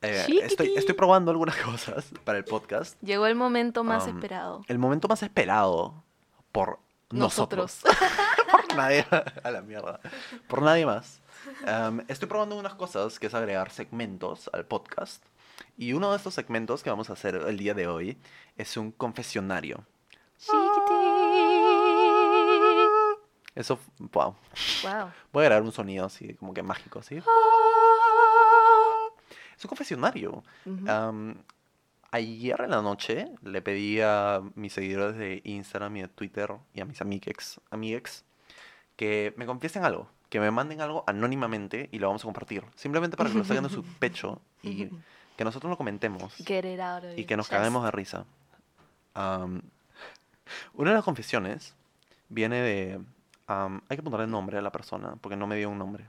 Eh, estoy, estoy probando algunas cosas para el podcast. Llegó el momento más Um, esperado. El momento más esperado por nosotros. Nosotros. por nadie. A la mierda. Por nadie más. Um, estoy probando unas cosas que es agregar segmentos al podcast. Y uno de estos segmentos que vamos a hacer el día de hoy es un confesionario. Eso, wow. Wow. Voy a grabar un sonido así, como que mágico, así. Es un confesionario. Ayer en la noche le pedí a mis seguidores de Instagram y de Twitter y a mis amiguex, amiguex que me confiesen algo, que me manden algo anónimamente y lo vamos a compartir. Simplemente para que lo saquen de su pecho y que nosotros lo comentemos Get it out of y que nos chest. caguemos de risa. Una de las confesiones viene de... hay que ponerle nombre a la persona, porque no me dio un nombre.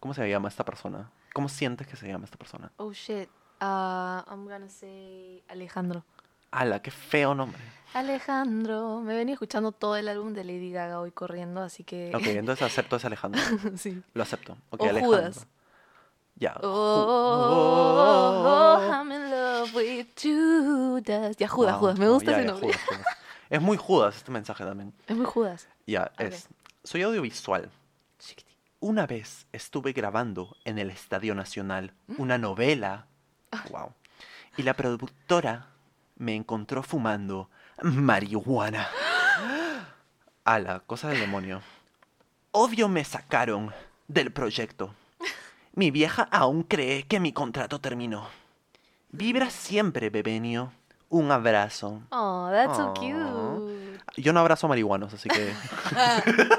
¿Cómo se llama esta persona? ¿Cómo sientes que se llama esta persona? Oh shit. Uh, I'm gonna say Alejandro. ¡Hala, qué feo nombre! Alejandro. Me venía escuchando todo el álbum de Lady Gaga hoy corriendo, así que. Ok, entonces acepto ese Alejandro. sí. Lo acepto. Ok, O Alejandro. Judas. Ya. Oh, Ju- oh, oh, I'm in love with Judas. Ya, Judas, Wow, Judas. Me gusta ya, ese ya, nombre. Judas, Judas. Es muy Judas este mensaje también. Es muy Judas. Ya, Ok. es. Soy audiovisual. Una vez estuve grabando en el Estadio Nacional ¿Mm? una novela. Ah. Wow. Y la productora me encontró fumando marihuana. Ala, cosa del demonio. Obvio me sacaron del proyecto. Mi vieja aún cree que mi contrato terminó. Vibra siempre, bebenio. Un abrazo. Oh, that's so cute. Yo no abrazo marihuanos, así que.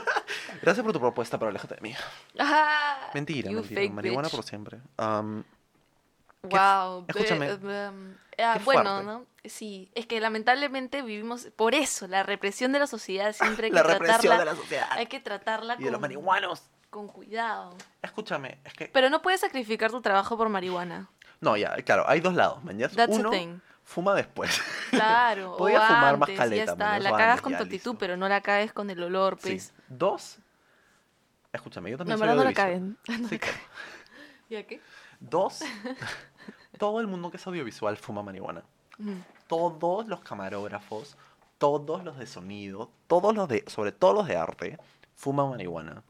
Gracias por tu propuesta, pero aléjate de mí. Ah, Mentira, mentira. Marihuana bitch. por siempre. Qué- Wow. escúchame, um, ah, bueno. ¿no? Sí, es que lamentablemente vivimos por eso, la represión de la sociedad siempre hay que la represión tratarla, de la sociedad. hay que tratarla Y de los con, marihuanos. con cuidado. Escúchame, es que. Pero no puedes sacrificar tu trabajo por marihuana. No, ya, claro, hay dos lados, man. ya. That's the Uno, thing. fuma después. Claro, Podía o fumar más caleta, ya está. man, La cagas con tu actitud, pero no la cagues con el olor, Sí. pues. Dos. Escúchame, yo No, también en soy no. No Sí, la caguen. ¿Ya qué? Dos. todo el mundo que es audiovisual fuma marihuana. Todos los camarógrafos, todos los de sonido, todos los de, sobre todo los de arte, fuman marihuana.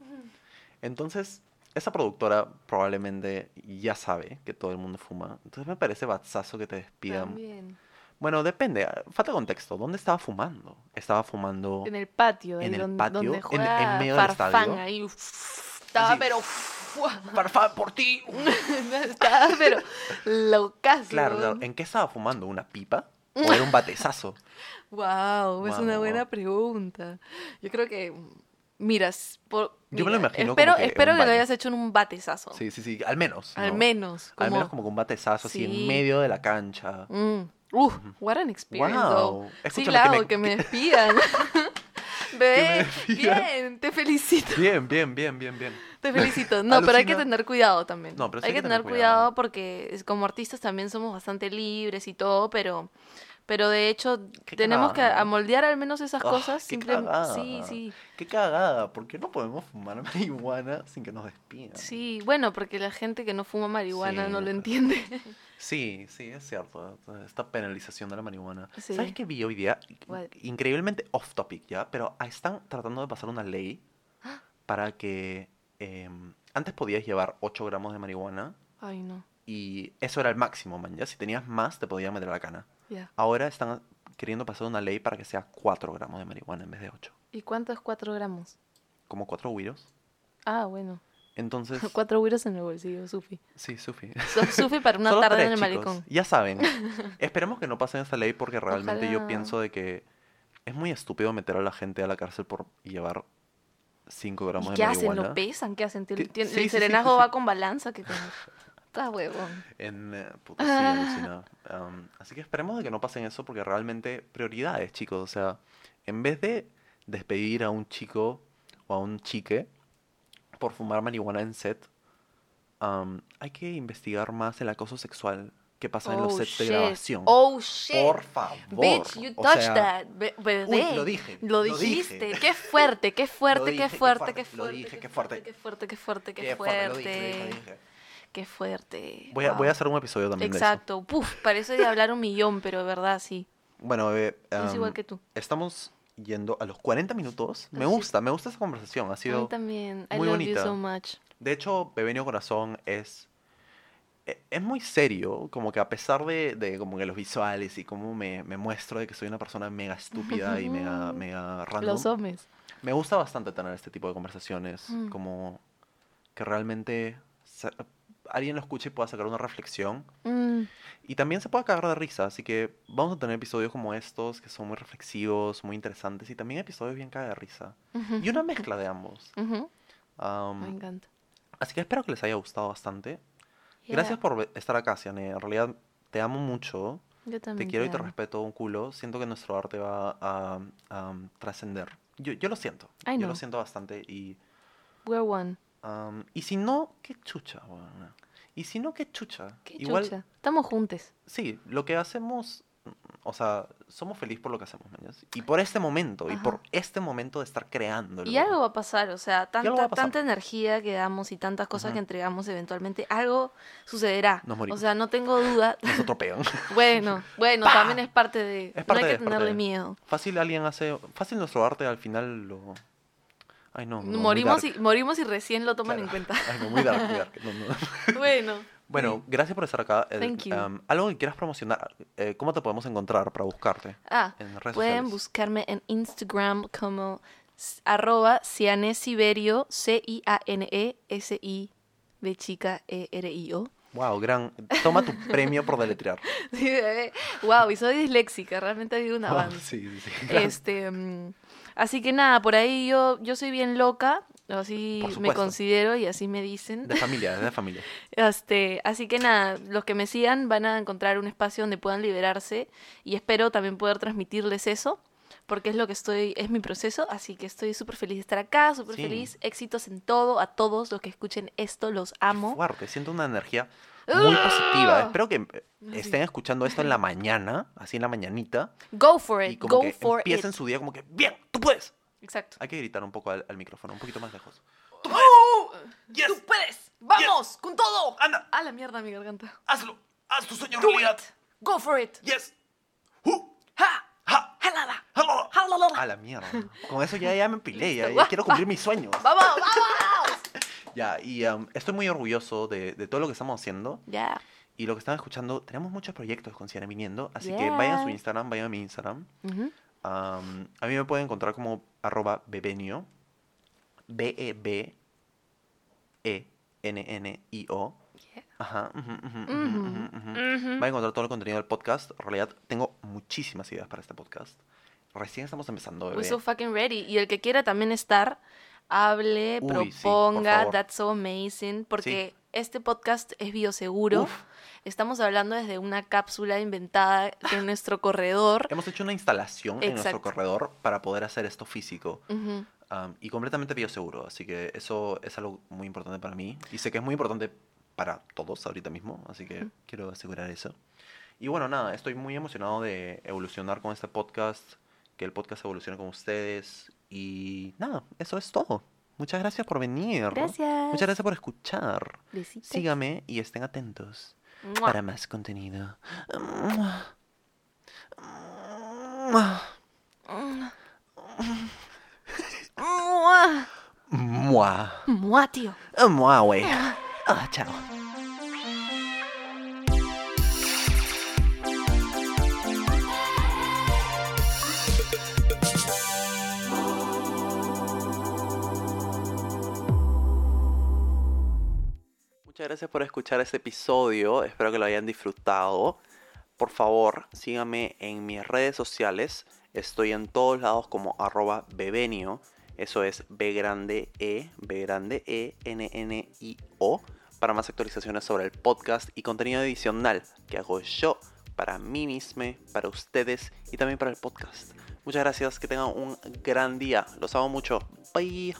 Entonces, esa productora probablemente ya sabe que todo el mundo fuma. Entonces me parece batzazo que te despidan. También. Bueno, depende, ah, falta contexto. ¿Dónde estaba fumando? Estaba fumando En el patio, En el donde, patio, donde en- juega en medio del Farfán, estadio. ahí. Estaba, Así. pero. ¡Farfán, por ti! estaba, pero. Locazo. Claro, claro. ¿En qué estaba fumando? ¿Una pipa? ¿O era un batezazo? Wow, es una buena wow. pregunta. Yo creo que. Miras, por, Yo me lo imagino Espero, como que espero que lo hayas hecho en un batezazo. Sí, sí, sí. Al menos. Al ¿no? menos. Al menos como con un batezazo así Sí. en medio de la cancha. Mm. Uf, what an experience. Wow. Sí, claro, que que me- me, despidan. Bebé, despidan. bien, te felicito. Bien, bien, bien, bien, bien. Te felicito. No, pero hay que tener cuidado también. No, pero sí hay que tener cuidado. cuidado porque como artistas también somos bastante libres y todo, pero pero de hecho Qué tenemos que amoldear al menos esas Ah, cosas. qué simple- cagada. Sí, sí. Qué cagada. ¿Por qué no podemos fumar marihuana sin que nos despidan? Sí, bueno, porque la gente que no fuma marihuana Sí, no lo entiende. Sí, sí, es cierto. Esta penalización de la marihuana. Sí. ¿Sabes qué vi hoy día? What? Increíblemente off topic, ¿ya? Pero están tratando de pasar una ley para que em, antes podías llevar 8 gramos de marihuana Ay, no. y eso era el máximo, man. ¿ya? Si tenías más, te podía meter la cana. Ahora están queriendo pasar una ley para que sea 4 gramos de marihuana en vez de 8. ¿Y cuánto es 4 gramos? Como 4 güiros. Ah, bueno. Entonces, Cuatro güiros en el bolsillo, Sufi. sí, Sufi. Sufi para una tarde tres, en el chicos. malecón. Ya saben. Esperemos que no pasen esa ley porque realmente yo pienso de que es muy estúpido meter a la gente a la cárcel por llevar 5 gramos ¿Y de qué hacen? marihuana. ¿Lo pesan? ¿Qué hacen? Sí, el serenazgo sí, sí. va con balanza. que Está huevón. En, eh, puta, sí, alucinado. Um, así que esperemos de que no pasen eso porque realmente prioridades, chicos. O sea, en vez de despedir a un chico o a un chique por fumar marihuana en set, um, hay que investigar más el acoso sexual que pasa en los Oh, sets de shit. grabación. Oh, shit. Por favor. Bitch, you O touched sea, that. Be- bebé. Uy, lo dije, Lo lo dijiste. dije. Qué fuerte, qué fuerte, dije, qué qué fuerte, fuerte, qué lo fuerte. dije, qué fuerte. Qué fuerte, qué fuerte, qué qué fuerte. fuerte, lo dije, lo dije, lo dije. Qué fuerte. Voy a, voy a Wow. hacer un episodio también de Exacto. Puf, parece de hablar un millón, pero de verdad sí. eso. Bueno, bebé, Es um, igual que tú. estamos yendo a los 40 minutos. Me gusta, me gusta esa conversación. Ha A mí sido... también. I muy love bonita. you so much. De hecho, Bebenio Corazón es... e- Es muy serio, como que a pesar de, de como que los visuales y cómo me, me muestro de que soy una persona mega estúpida y mega, mega random, Los hombres. me gusta bastante tener este tipo de conversaciones, Mm. como que realmente alguien lo escuche y pueda sacar una reflexión Mm, y también se pueda cagar de risa, así que vamos a tener episodios como estos que son muy reflexivos, muy interesantes y también episodios bien caga de risa. Y una mezcla de ambos. Me encanta. así que espero que les haya gustado bastante. Yeah. Gracias por estar acá, Siane. En realidad te amo mucho. Yo Te también. quiero y te amo. respeto un culo. Siento que nuestro arte va a, um, trascender. Yo, yo lo siento. I Yo lo siento bastante. Y, We're one. Um, y si no, qué chucha, weón. Y si no, qué chucha. Qué Igual, chucha. Estamos juntos. sí, lo que hacemos, o sea, somos felices por lo que hacemos, mañas. Y por este momento, y Ajá. por este momento de estar creando. Y algo va a pasar, o sea, tanta, tanta energía que damos y tantas cosas que entregamos eventualmente, algo sucederá. Nos morimos. O sea, no tengo duda. Nos atropellan. bueno, bueno, ¡Pa! también es parte de... Es parte no hay de- que tenerle de. miedo. Fácil alguien hace. Fácil nuestro arte al final lo. Ay, no. morimos, y, morimos y recién lo toman en cuenta. Ay, no, muy dark, muy dark. No, no. bueno. Bueno, gracias por estar acá. Thank you. um, algo que quieras promocionar. eh, ¿Cómo te podemos encontrar para buscarte? Ah, En redes pueden sociales. buscarme en Instagram como arroba cianesiberio, C-I-A-N-E-S-I de chica E-R-I-O. Wow, gran. Toma tu premio por deletrear. Sí, bebé. wow, y soy disléxica, realmente ha habido un Oh, avance. sí, sí, sí. Este, mm, así que nada, por ahí yo, yo soy bien loca, así me considero y así me dicen. De familia, de familia. Este, así que nada, los que me sigan van a encontrar un espacio donde puedan liberarse y espero también poder transmitirles eso, porque es lo que estoy, es mi proceso, así que estoy súper feliz de estar acá, súper Sí. feliz, éxitos en todo, a todos los que escuchen esto, los amo. Fuerte, siento una energía muy positiva. ¡Ah! Espero que eh, estén escuchando esto en la mañana, así en la mañanita, Go for y it, como go que for empiecen it. su día como que, bien, tú puedes. Exacto. Hay que gritar un poco al, al micrófono, un poquito más lejos. ¡Oh! Yes. ¡Tú puedes! ¡Vamos! ¡Con todo! Anda, A la mierda mi garganta. hazlo, haz tu sueño Do it. Go for it. Yes. Uh, ¡Ja! ha, ¡Jalala! ¡Jalala! A la mierda. Con eso ya, ya me empilé, ya, ya quiero cumplir mis sueños. ¡Vamos! ¡Vamos! Ya, y um, estoy muy orgulloso de, de todo lo que estamos haciendo. Ya. Y lo que están escuchando, tenemos muchos proyectos con Ciara viniendo, así que vayan a su Yeah. Instagram, vayan a mi Instagram. Ujú. Um, a mí me pueden encontrar como arroba bebenio, B-E-B-E-N-N-I-O. Yeah. Ajá. Van a encontrar todo el contenido del podcast. En realidad, tengo muchísimas ideas para este podcast. Recién estamos empezando, bebé. We're so fucking ready. Y el que quiera también estar, hable, Uy, sí, proponga. favor. That's so amazing. Porque este podcast es bioseguro. Uf. Estamos hablando desde una cápsula inventada en nuestro corredor. Hemos hecho una instalación en nuestro corredor para poder hacer esto físico. Um, y completamente bioseguro. Así que eso es algo muy importante para mí. Y sé que es muy importante para todos ahorita mismo. Así que quiero asegurar eso. Y bueno, nada, estoy muy emocionado de evolucionar con este podcast. Que el podcast evolucione con ustedes. Y nada, eso es todo. Muchas gracias por venir. Gracias. Muchas gracias por escuchar. Besitos. Sígame y estén atentos Mua. para más contenido. Mua. Mua. Mua. Mua, tío. Mua, güey. Ah, chao. Muchas gracias por escuchar este episodio. Espero que lo hayan disfrutado. Por favor, síganme en mis redes sociales. Estoy en todos lados como arroba bebenio. Eso es B grande E, B grande E, N N I O. Para más actualizaciones sobre el podcast y contenido adicional que hago yo para mí mismo, para ustedes y también para el podcast. Muchas gracias, que tengan un gran día. Los amo mucho. Bye.